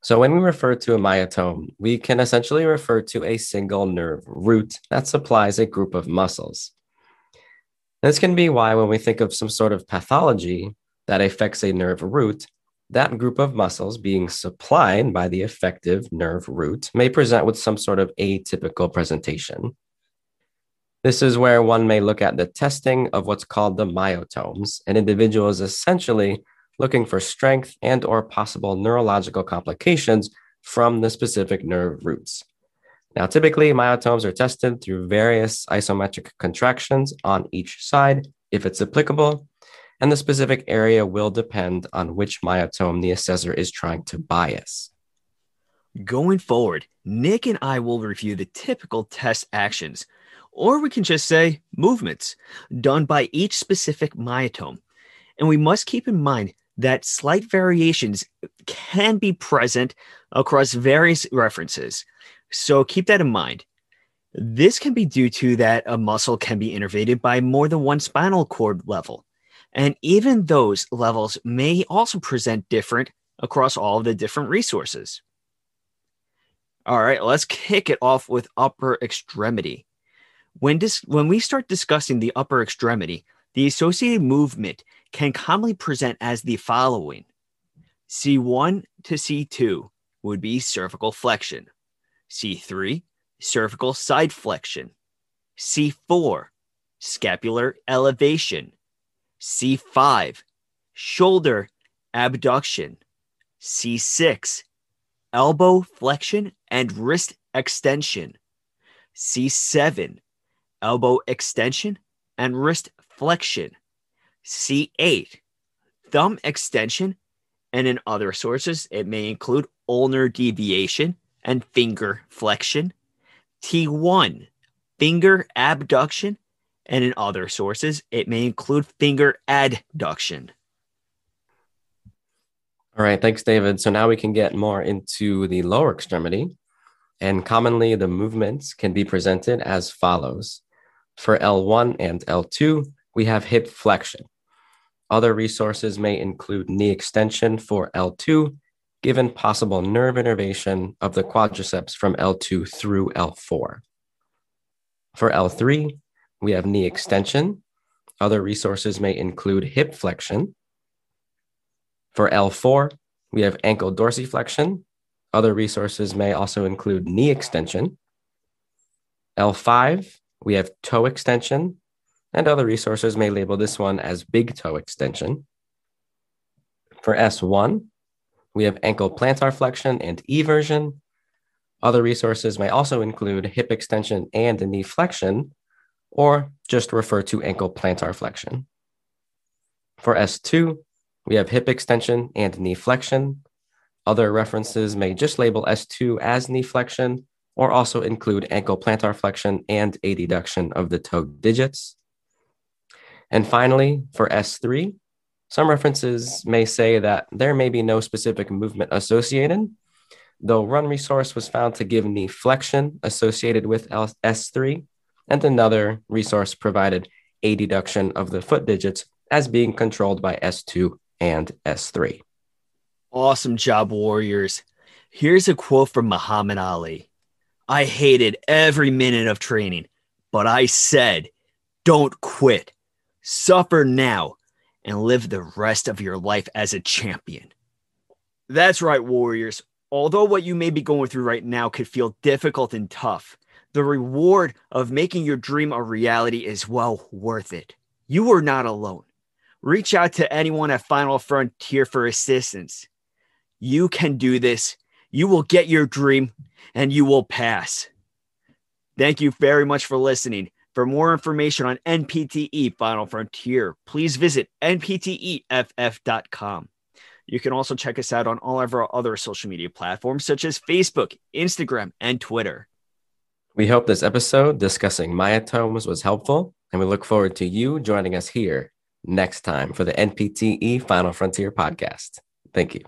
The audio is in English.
So, when we refer to a myotome, we can essentially refer to a single nerve root that supplies a group of muscles. This can be why, when we think of some sort of pathology that affects a nerve root, that group of muscles being supplied by the effective nerve root may present with some sort of atypical presentation. This is where one may look at the testing of what's called the myotomes. An individual is essentially looking for strength and or possible neurological complications from the specific nerve roots. Now, typically, myotomes are tested through various isometric contractions on each side if it's applicable, and the specific area will depend on which myotome the assessor is trying to bias. Going forward, Nick and I will review the typical test actions, or we can just say movements, done by each specific myotome. And we must keep in mind that slight variations can be present across various references. So keep that in mind. This can be due to that a muscle can be innervated by more than one spinal cord level. And even those levels may also present different across all of the different resources. All right, let's kick it off with upper extremity. When, dis- when we start discussing the upper extremity, the associated movement can commonly present as the following. C1 to C2 would be cervical flexion, C3, cervical side flexion, C4, scapular elevation, C5, shoulder abduction, C6, elbow flexion and wrist extension, C7, elbow extension and wrist flexion, C8, thumb extension, and in other sources, it may include ulnar deviation and finger flexion, T1, finger abduction, and in other sources, it may include finger adduction. All right, thanks, David. So now we can get more into the lower extremity. And commonly, the movements can be presented as follows. For L1 and L2, we have hip flexion. Other resources may include knee extension for L2, given possible nerve innervation of the quadriceps from L2 through L4. For L3, we have knee extension. Other resources may include hip flexion. For L4, we have ankle dorsiflexion. Other resources may also include knee extension. L5, we have toe extension, and other resources may label this one as big toe extension. For S1, we have ankle plantar flexion and eversion. Other resources may also include hip extension and knee flexion, or just refer to ankle plantar flexion. For S2, we have hip extension and knee flexion. Other references may just label S2 as knee flexion or also include ankle plantar flexion and adduction of the toe digits. And finally, for S3, some references may say that there may be no specific movement associated, though one resource was found to give knee flexion associated with S3 and another resource provided adduction of the foot digits as being controlled by S2 and S3. Awesome job, Warriors. Here's a quote from Muhammad Ali I hated every minute of training, but I said, don't quit. Suffer now and live the rest of your life as a champion. That's right, Warriors. Although what you may be going through right now could feel difficult and tough, the reward of making your dream a reality is well worth it. You are not alone. Reach out to anyone at Final Frontier for assistance. You can do this. You will get your dream and you will pass. Thank you very much for listening. For more information on NPTE Final Frontier, please visit npteff.com. You can also check us out on all of our other social media platforms, such as Facebook, Instagram, and Twitter. We hope this episode discussing myotomes was helpful, and we look forward to you joining us here next time for the NPTE Final Frontier podcast. Thank you.